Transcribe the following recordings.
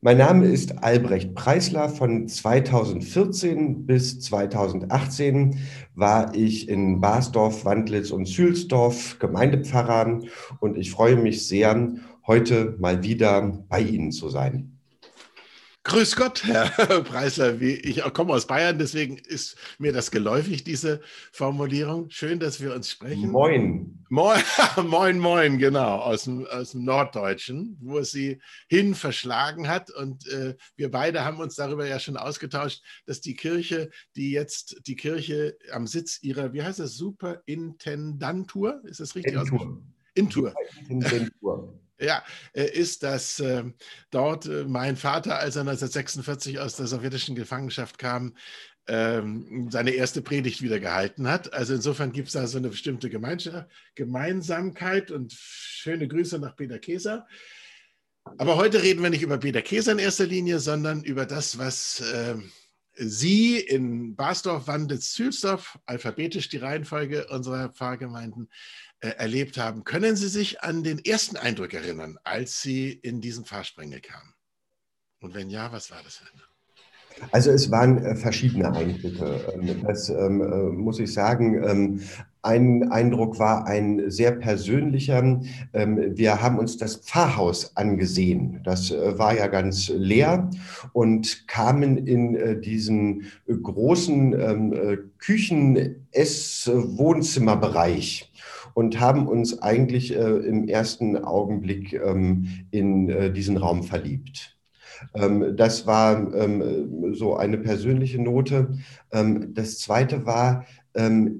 Mein Name ist Albrecht Preisler. Von 2014 bis 2018 war ich in Basdorf, Wandlitz und Zülsdorf Gemeindepfarrer und ich freue mich sehr, heute mal wieder bei Ihnen zu sein. Grüß Gott, Herr Preisler. Ich komme aus Bayern, deswegen ist mir das geläufig, diese Formulierung. Schön, dass wir uns sprechen. Moin. Moin, moin, moin genau, aus dem, aus dem Norddeutschen, wo es Sie hin verschlagen hat. Und äh, wir beide haben uns darüber ja schon ausgetauscht, dass die Kirche, die jetzt die Kirche am Sitz ihrer, wie heißt das, Superintendantur, ist das richtig ausgesprochen? Intur. Intendantur ja, äh, ist, dass äh, dort äh, mein Vater, als er 1946 aus der sowjetischen Gefangenschaft kam, ähm, seine erste Predigt wieder gehalten hat. Also insofern gibt es da so eine bestimmte Gemeinsamkeit und schöne Grüße nach Peter Keser. Aber heute reden wir nicht über Peter Keser in erster Linie, sondern über das, was äh, Sie in Basdorf, Wanditz, Zülsdorf, alphabetisch die Reihenfolge unserer Pfarrgemeinden, äh, erlebt haben. Können Sie sich an den ersten Eindruck erinnern, als Sie in diesen Pfarrsprengel kamen? Und wenn ja, was war das für eine? Also es waren äh, verschiedene Eindrücke. Ähm, das ähm, äh, muss ich sagen. Ein Eindruck war ein sehr persönlicher. Ähm, wir haben uns das Pfarrhaus angesehen. Das äh, war ja ganz leer und kamen in äh, diesen großen ähm, Küchen-Ess-Wohnzimmerbereich und haben uns eigentlich äh, im ersten Augenblick ähm, in diesen Raum verliebt. Das war so eine persönliche Note. Das zweite war,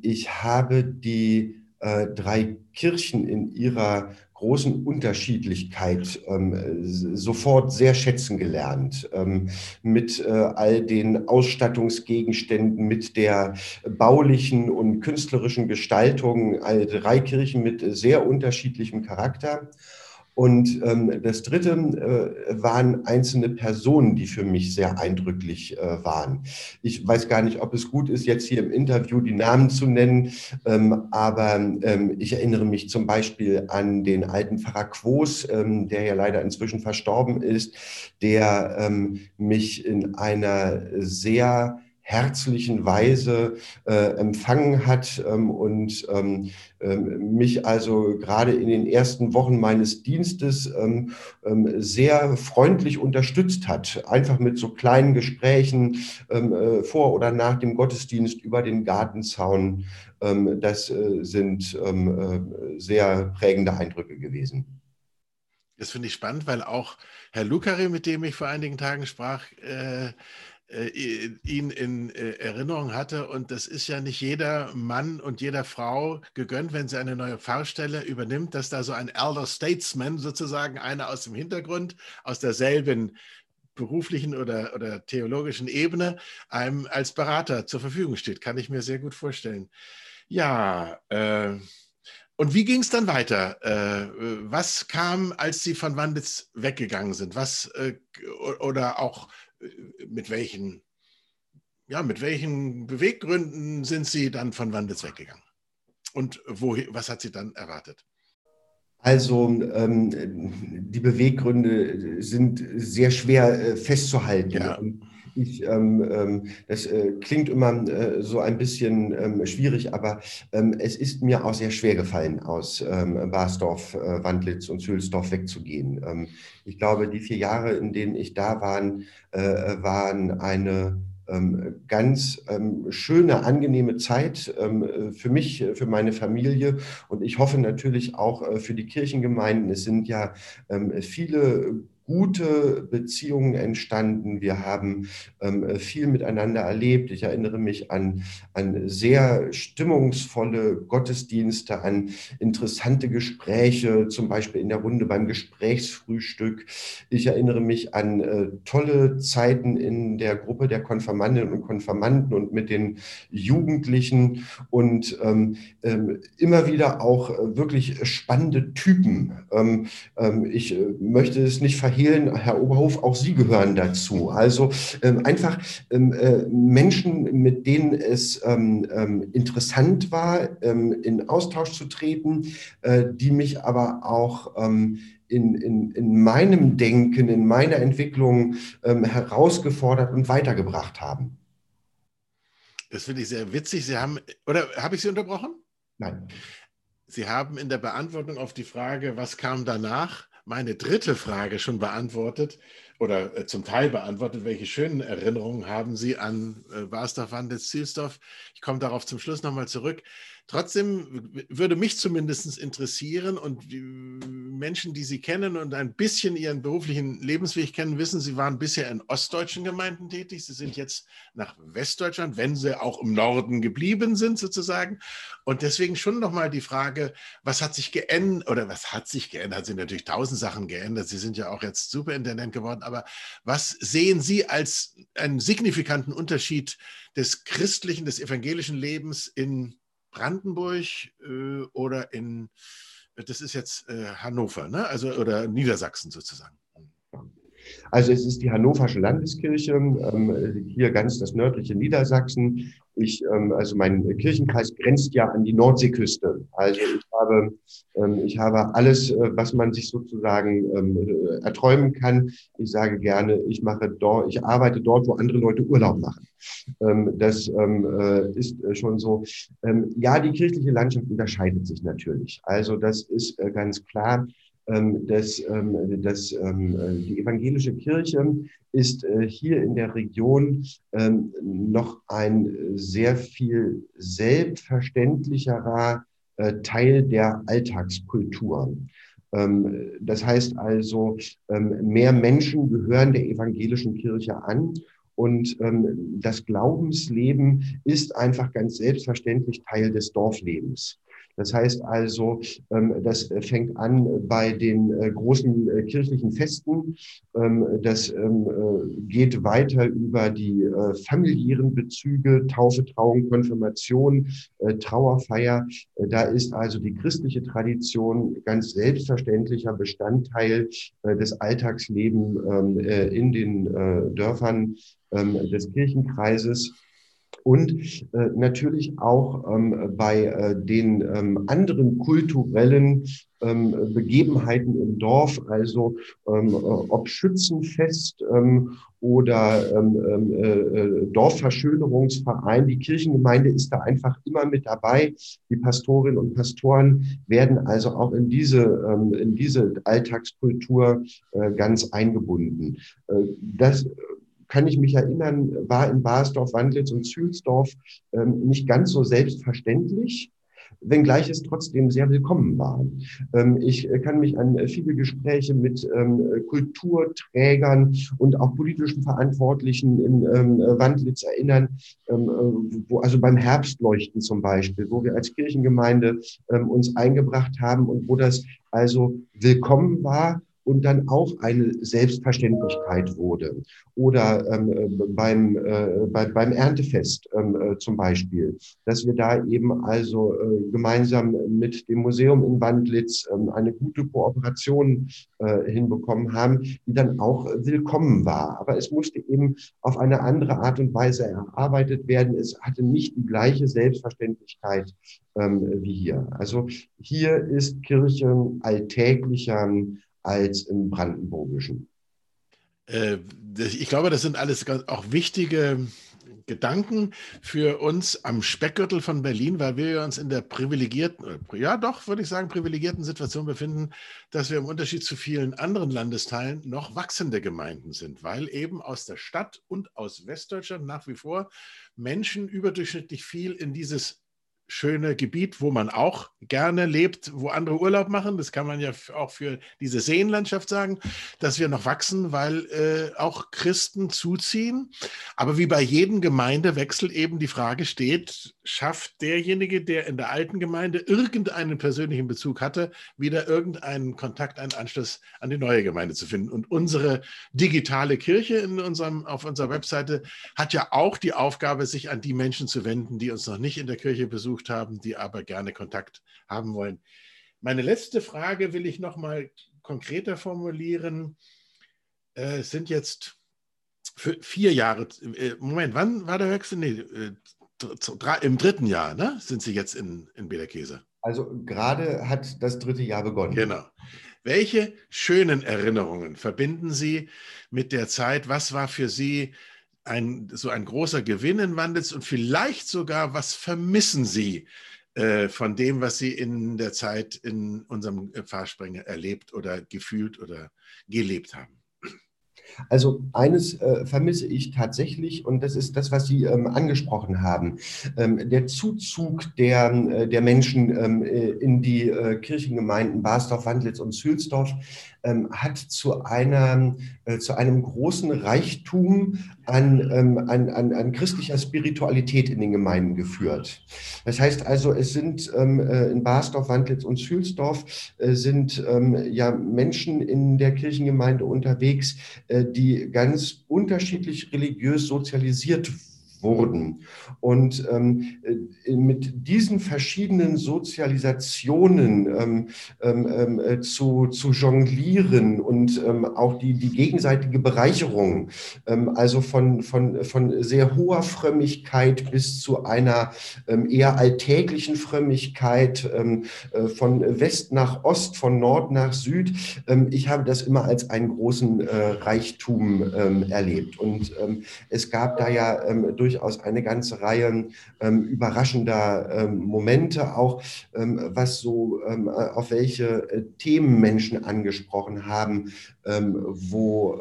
ich habe die äh, drei Kirchen in ihrer großen Unterschiedlichkeit ähm, sofort sehr schätzen gelernt. Ähm, mit äh, all den Ausstattungsgegenständen, mit der baulichen und künstlerischen Gestaltung, all drei Kirchen mit sehr unterschiedlichem Charakter. Und ähm, das Dritte äh, waren einzelne Personen, die für mich sehr eindrücklich äh, waren. Ich weiß gar nicht, ob es gut ist, jetzt hier im Interview die Namen zu nennen, ähm, aber ähm, ich erinnere mich zum Beispiel an den alten Pfarrer Quos, ähm, der ja leider inzwischen verstorben ist, der ähm, mich in einer sehr herzlichen Weise äh, empfangen hat ähm, und ähm, ähm, mich also gerade in den ersten Wochen meines Dienstes ähm, ähm, sehr freundlich unterstützt hat. Einfach mit so kleinen Gesprächen ähm, äh, vor oder nach dem Gottesdienst über den Gartenzaun. das äh, sind äh, sehr prägende Eindrücke gewesen. Das finde ich spannend, weil auch Herr Lukari, mit dem ich vor einigen Tagen sprach, äh, ihn in äh, Erinnerung hatte. Und das ist ja nicht jeder Mann und jeder Frau gegönnt, wenn sie eine neue Pfarrstelle übernimmt, dass da so ein Elder Statesman sozusagen, einer aus dem Hintergrund, aus derselben beruflichen oder, oder theologischen Ebene, einem als Berater zur Verfügung steht. Kann ich mir sehr gut vorstellen. Ja, äh, und wie ging es dann weiter? Äh, was kam, als Sie von Wanditz weggegangen sind? Was äh, oder auch mit welchen, ja, mit welchen Beweggründen sind Sie dann von Wandels weggegangen? Und wo, was hat Sie dann erwartet? Also ähm, die Beweggründe sind sehr schwer äh, festzuhalten. Ja. Ich, ähm, ähm, das äh, klingt immer äh, so ein bisschen ähm, schwierig, aber ähm, es ist mir auch sehr schwer gefallen, aus ähm, Basdorf, äh, Wandlitz und Zülsdorf wegzugehen. Ähm, ich glaube, die vier Jahre, in denen ich da war, äh, waren eine ganz ähm, schöne, angenehme Zeit für mich, für meine Familie und ich hoffe natürlich auch äh, für die Kirchengemeinden. Es sind ja viele gute Beziehungen entstanden. Wir haben ähm, viel miteinander erlebt. Ich erinnere mich an, an sehr stimmungsvolle Gottesdienste, an interessante Gespräche, zum Beispiel in der Runde beim Gesprächsfrühstück. Ich erinnere mich an äh, tolle Zeiten in der Gruppe der Konfirmandinnen und Konfirmanden und mit den Jugendlichen und ähm, ähm, immer wieder auch äh, wirklich spannende Typen. Ähm, ähm, ich äh, möchte es nicht verhehlen, Helen, Herr Oberhof, auch Sie gehören dazu. Also ähm, einfach ähm, äh, Menschen, mit denen es ähm, ähm interessant war, ähm, in Austausch zu treten, äh, die mich aber auch ähm, in, in, in meinem Denken, in meiner Entwicklung herausgefordert und weitergebracht haben. Das finde ich sehr witzig. Sie haben, oder habe ich Sie unterbrochen? Nein. Sie haben in der Beantwortung auf die Frage, was kam danach, meine dritte Frage schon beantwortet oder äh, zum Teil beantwortet. Welche schönen Erinnerungen haben Sie an äh, Barsdorf, Wandels, Zielsdorf? Ich komme darauf zum Schluss nochmal zurück. Trotzdem würde mich zumindest interessieren und die Menschen, die Sie kennen und ein bisschen Ihren beruflichen Lebensweg kennen, wissen, Sie waren bisher in ostdeutschen Gemeinden tätig. Sie sind jetzt nach Westdeutschland, wenn Sie auch im Norden geblieben sind sozusagen. Und deswegen schon nochmal die Frage, was hat sich geändert oder was hat sich geändert? Hat sich natürlich tausend Sachen geändert. Sie sind ja auch jetzt Superintendent geworden. Aber was sehen Sie als einen signifikanten Unterschied des christlichen, des evangelischen Lebens in Brandenburg äh, oder in, das ist jetzt äh, Hannover, ne? also oder Niedersachsen sozusagen. Also es ist die Hannoversche Landeskirche, ähm, hier ganz das nördliche Niedersachsen. Ich, ähm, also mein Kirchenkreis grenzt ja an die Nordseeküste. Also ich habe, ähm, ich habe alles, äh, was man sich sozusagen ähm, äh, erträumen kann. Ich sage gerne, ich mache dort, ich arbeite dort, wo andere Leute Urlaub machen. Ähm, das ähm, äh, ist äh, schon so. Ähm, ja, die kirchliche Landschaft unterscheidet sich natürlich. Also das ist ganz klar. Ähm, dass, ähm, dass ähm, die evangelische Kirche ist äh, hier in der Region noch ein sehr viel selbstverständlicherer äh, Teil der Alltagskultur. Das heißt also, mehr Menschen gehören der evangelischen Kirche an und das Glaubensleben ist einfach ganz selbstverständlich Teil des Dorflebens. Das heißt also, ähm, das fängt an bei den äh, großen äh, kirchlichen Festen. Ähm, das ähm, äh, geht weiter über die familiären Bezüge, Taufe, Trauung, Konfirmation, Trauerfeier. Da ist also die christliche Tradition ganz selbstverständlicher Bestandteil des Alltagslebens in den Dörfern des Kirchenkreises und äh, natürlich auch ähm, bei äh, den ähm, anderen kulturellen ähm, Begebenheiten im Dorf, also ähm, äh, ob Schützenfest ähm, oder ähm, ähm, äh, äh, Dorfverschönerungsverein. Die Kirchengemeinde ist da einfach immer mit dabei. Die Pastorinnen und Pastoren werden also auch in diese, ähm, in diese Alltagskultur äh, ganz eingebunden. Äh, das kann ich mich erinnern, war in Basdorf, Wandlitz und Zülsdorf ähm, nicht ganz so selbstverständlich wenngleich es trotzdem sehr willkommen war. Ähm, ich kann mich an viele Gespräche mit ähm, Kulturträgern und auch politischen Verantwortlichen in ähm, Wandlitz erinnern, wo also beim Herbstleuchten zum Beispiel, wo wir als Kirchengemeinde uns eingebracht haben und wo das also willkommen war und dann auch eine Selbstverständlichkeit wurde. Oder ähm, beim, äh, bei, beim Erntefest ähm, äh, zum Beispiel, dass wir da eben also äh, gemeinsam mit dem Museum in Wandlitz ähm, eine gute Kooperation äh, hinbekommen haben, die dann auch willkommen war. Aber es musste eben auf eine andere Art und Weise erarbeitet werden. Es hatte nicht die gleiche Selbstverständlichkeit ähm, wie hier. Also hier ist Kirche alltäglicher als im Brandenburgischen. Äh, ich glaube, das sind alles auch wichtige Gedanken für uns am Speckgürtel von Berlin, weil wir uns in der privilegierten, ja doch, würde ich sagen, privilegierten Situation befinden, dass wir im Unterschied zu vielen anderen Landesteilen noch wachsende Gemeinden sind, weil eben aus der Stadt und aus Westdeutschland nach wie vor Menschen überdurchschnittlich viel in dieses schöne Gebiet, wo man auch gerne lebt, wo andere Urlaub machen. Das kann man ja auch für diese Seenlandschaft sagen, dass wir noch wachsen, weil äh, auch Christen zuziehen. Aber wie bei jedem Gemeindewechsel eben die Frage steht, schafft derjenige, der in der alten Gemeinde irgendeinen persönlichen Bezug hatte, wieder irgendeinen Kontakt, einen Anschluss an die neue Gemeinde zu finden. Und unsere digitale Kirche in unserem, auf unserer Webseite hat ja auch die Aufgabe, sich an die Menschen zu wenden, die uns noch nicht in der Kirche besuchen besucht haben, die aber gerne Kontakt haben wollen. Meine letzte Frage will ich noch mal konkreter formulieren. äh, sind jetzt vier Jahre. Äh, Moment, wann war der Wechsel? Nee, äh, im dritten Jahr, ne? Sind Sie jetzt in, in Bederkäse? Also gerade hat das dritte Jahr begonnen. Genau. Welche schönen Erinnerungen verbinden Sie mit der Zeit? Was war für Sie ein, so ein großer Gewinn in Wandels und vielleicht sogar, was vermissen Sie äh, von dem, was Sie in der Zeit in unserem Fahrsprenger erlebt oder gefühlt oder gelebt haben? Also eines äh, vermisse ich tatsächlich und das ist das, was Sie ähm, angesprochen haben. Ähm, der Zuzug der, äh, der Menschen ähm, äh, in die äh, Kirchengemeinden Basdorf, Wandlitz und Zülsdorf ähm, hat zu, einer, äh, zu einem großen Reichtum an, ähm, an, an, an christlicher Spiritualität in den Gemeinden geführt. Das heißt also, es sind ähm, äh, in Basdorf, Wandlitz und Zülsdorf äh, sind ähm, ja Menschen in der Kirchengemeinde unterwegs, äh, die ganz unterschiedlich religiös sozialisiert. Und ähm, äh, mit diesen verschiedenen Sozialisationen ähm, ähm, ähm, äh, zu, zu jonglieren und ähm, auch die, die gegenseitige Bereicherung, also von, von, von sehr hoher Frömmigkeit bis zu einer eher alltäglichen Frömmigkeit, äh, von West nach Ost, von Nord nach Süd. Ich habe das immer als einen großen äh, Reichtum erlebt. Und es gab da ja durch durchaus eine ganze Reihe ähm, überraschender ähm, Momente, auch ähm, was so, ähm, auf welche äh, Themen Menschen angesprochen haben, ähm, wo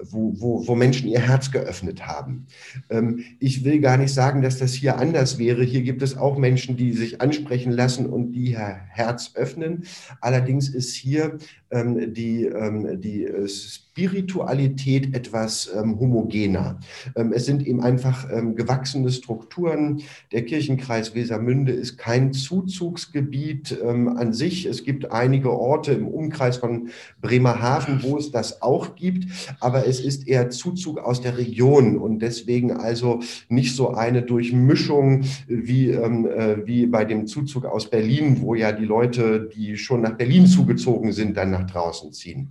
wo, wo, wo Menschen ihr Herz geöffnet haben. Ähm, ich will gar nicht sagen, dass das hier anders wäre. Hier gibt es auch Menschen, die sich ansprechen lassen und die ihr Herz öffnen. Allerdings ist hier ähm, die, ähm, die äh, Spiritualität etwas ähm, homogener. Ähm, es sind eben einfach ähm, gewachsene Strukturen. Der Kirchenkreis Wesermünde ist kein Zuzugsgebiet an sich. Es gibt einige Orte im Umkreis von Bremerhaven, wo es das auch gibt, aber es ist eher Zuzug aus der Region und deswegen also nicht so eine Durchmischung wie, ähm, äh, wie bei dem Zuzug aus Berlin, wo ja die Leute, die schon nach Berlin zugezogen sind, dann nach draußen ziehen.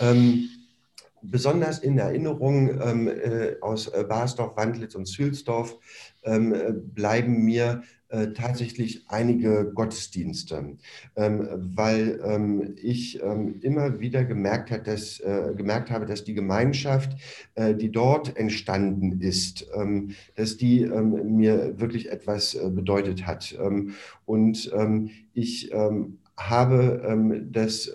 Ähm, besonders in Erinnerung ähm, äh, aus äh, Basdorf, Wandlitz und Zülsdorf ähm, äh, bleiben mir tatsächlich einige Gottesdienste, ähm, weil ähm, ich ähm, immer wieder gemerkt, hat, dass, äh, gemerkt habe, dass die Gemeinschaft, äh, die dort entstanden ist, dass die mir wirklich etwas äh, bedeutet hat. und ich habe das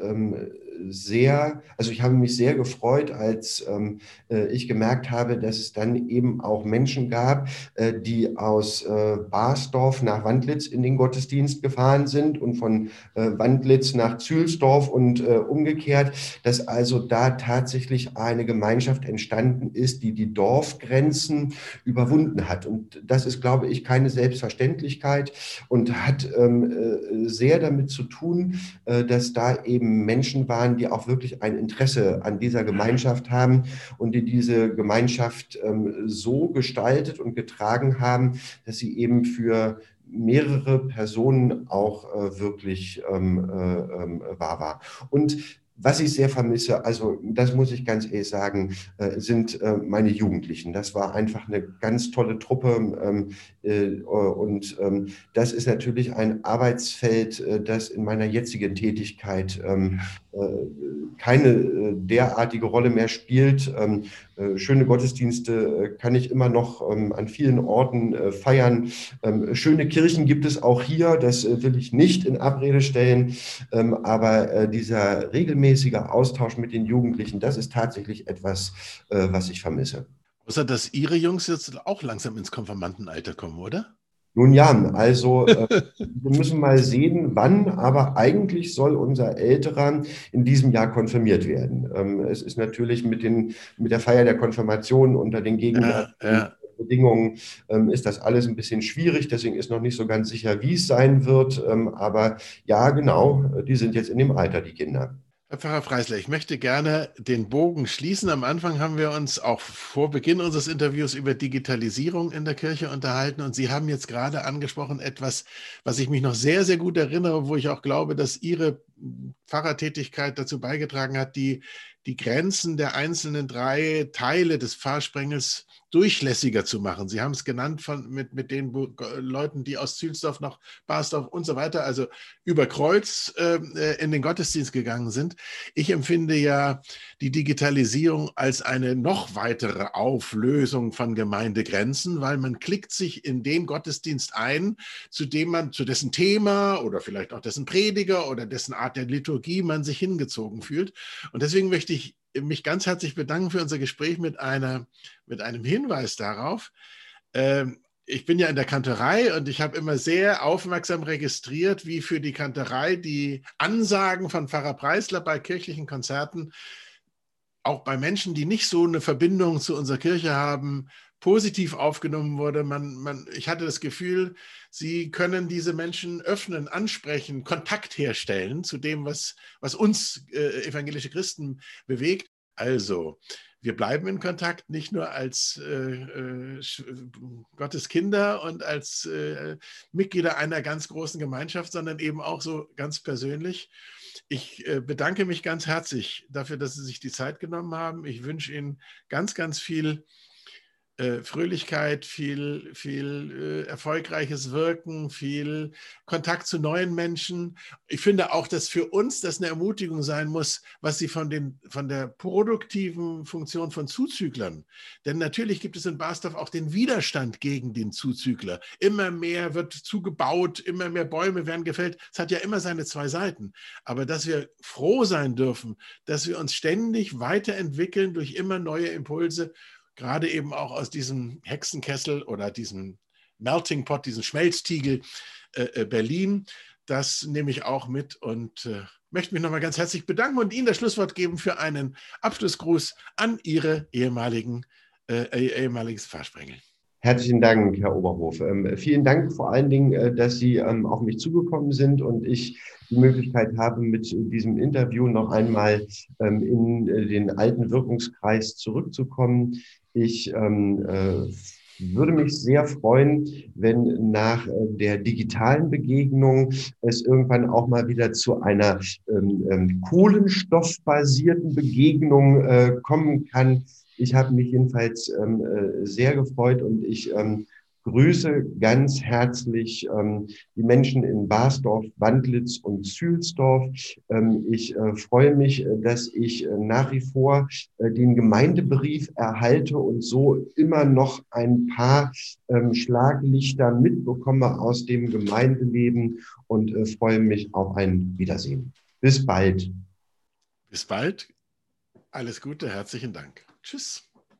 sehr, also ich habe mich sehr gefreut, als ähm, äh, ich gemerkt habe, dass es dann eben auch Menschen gab, äh, die aus äh, Basdorf nach Wandlitz in den Gottesdienst gefahren sind und von äh, Wandlitz nach Zülsdorf und äh, umgekehrt, dass also da tatsächlich eine Gemeinschaft entstanden ist, die die Dorfgrenzen überwunden hat. Und das ist, glaube ich, keine Selbstverständlichkeit und hat ähm, äh, sehr damit zu tun, dass da eben Menschen waren, waren, die auch wirklich ein Interesse an dieser Gemeinschaft haben und die diese Gemeinschaft ähm, so gestaltet und getragen haben, dass sie eben für mehrere Personen auch äh, wirklich ähm, äh, ähm, wahr war. Und was ich sehr vermisse, also das muss ich ganz ehrlich sagen, äh, sind äh, meine Jugendlichen. Das war einfach eine ganz tolle Truppe ähm, äh, und ähm, das ist natürlich ein Arbeitsfeld, das in meiner jetzigen Tätigkeit ähm, keine derartige Rolle mehr spielt. Schöne Gottesdienste kann ich immer noch an vielen Orten feiern. Schöne Kirchen gibt es auch hier, das will ich nicht in Abrede stellen, aber dieser regelmäßige regelmäßiger Austausch mit den Jugendlichen, das ist tatsächlich etwas, äh, was ich vermisse. Außer dass Ihre Jungs jetzt auch langsam ins Konfirmandenalter kommen, oder? Nun ja, also äh, wir müssen mal sehen, wann, aber eigentlich soll unser Älterer in diesem Jahr konfirmiert werden. Ähm, es ist natürlich mit, den, mit der Feier der Konfirmation unter den Gegenwärtigen ja, ja. Bedingungen ähm, ist das alles ein bisschen schwierig. Deswegen ist noch nicht so ganz sicher, wie es sein wird. Ähm, aber ja, genau, die sind jetzt in dem Alter, die Kinder. Herr Pfarrer Freisler, ich möchte gerne den Bogen schließen. Am Anfang haben wir uns auch vor Beginn unseres Interviews über Digitalisierung in der Kirche unterhalten und Sie haben jetzt gerade angesprochen etwas, was ich mich noch sehr, sehr gut erinnere, wo ich auch glaube, dass Ihre Pfarrertätigkeit dazu beigetragen hat, die, die Grenzen der einzelnen drei Teile des Pfarrsprengels durchlässiger zu machen. Sie haben es genannt von, mit, mit den Leuten, die aus Zülsdorf nach Barsdorf und so weiter, also über Kreuz ähm, äh, in den Gottesdienst gegangen sind. Ich empfinde ja die Digitalisierung als eine noch weitere Auflösung von Gemeindegrenzen, weil man klickt sich in den Gottesdienst ein, zu dem man, zu dessen Thema oder vielleicht auch dessen Prediger oder dessen Art der Liturgie man sich hingezogen fühlt. Und deswegen möchte ich mich ganz herzlich bedanken für unser Gespräch mit, einer, mit einem Hinweis darauf. Ähm, ich bin ja in der Kantorei und ich habe immer sehr aufmerksam registriert, wie für die Kantorei die Ansagen von Pfarrer Preisler bei kirchlichen Konzerten auch bei Menschen, die nicht so eine Verbindung zu unserer Kirche haben, positiv aufgenommen wurde. Man, man, ich hatte das Gefühl, sie können diese Menschen öffnen, ansprechen, Kontakt herstellen zu dem, was, was uns äh, evangelische Christen bewegt. Also, wir bleiben in Kontakt, nicht nur als äh, äh, Gottes Kinder und als äh, Mitglieder einer ganz großen Gemeinschaft, sondern eben auch so ganz persönlich. Ich äh, bedanke mich ganz herzlich dafür, dass Sie sich die Zeit genommen haben. Ich wünsche Ihnen ganz, ganz viel äh, Fröhlichkeit, viel, viel äh, erfolgreiches Wirken, viel Kontakt zu neuen Menschen. Ich finde auch, dass für uns das eine Ermutigung sein muss, was sie von, den, von der produktiven Funktion von Zuzüglern. Denn natürlich gibt es in Barsdorf auch den Widerstand gegen den Zuzügler. Immer mehr wird zugebaut, immer mehr Bäume werden gefällt. Es hat ja immer seine zwei Seiten. Aber dass wir froh sein dürfen, dass wir uns ständig weiterentwickeln durch immer neue Impulse gerade eben auch aus diesem Hexenkessel oder diesem Melting Pot, diesem Schmelztiegel äh, äh, Berlin. Das nehme ich auch mit und äh, möchte mich nochmal ganz herzlich bedanken und Ihnen das Schlusswort geben für einen Abschlussgruß an Ihre ehemaligen, äh, äh ehemaliges Fahrsprengel. Herzlichen Dank, Herr Oberhof. Ähm, vielen Dank vor allen Dingen, äh, dass Sie ähm, auf mich zugekommen sind und ich die Möglichkeit habe, mit diesem Interview noch einmal ähm, in äh, den alten Wirkungskreis zurückzukommen. Ich ähm, äh, würde mich sehr freuen, wenn nach äh, der digitalen Begegnung es irgendwann auch mal wieder zu einer ähm, ähm, kohlenstoffbasierten Begegnung äh, kommen kann. Ich habe mich jedenfalls ähm, äh, sehr gefreut und ich ähm, grüße ganz herzlich ähm, die Menschen in Basdorf, Wandlitz und Zülsdorf. Ähm, ich äh, freue mich, äh, dass ich äh, nach wie vor äh, den Gemeindebrief erhalte und so immer noch ein paar ähm, Schlaglichter mitbekomme aus dem Gemeindeleben und äh, freue mich auf ein Wiedersehen. Bis bald. Bis bald. Alles Gute, herzlichen Dank. Tschüss.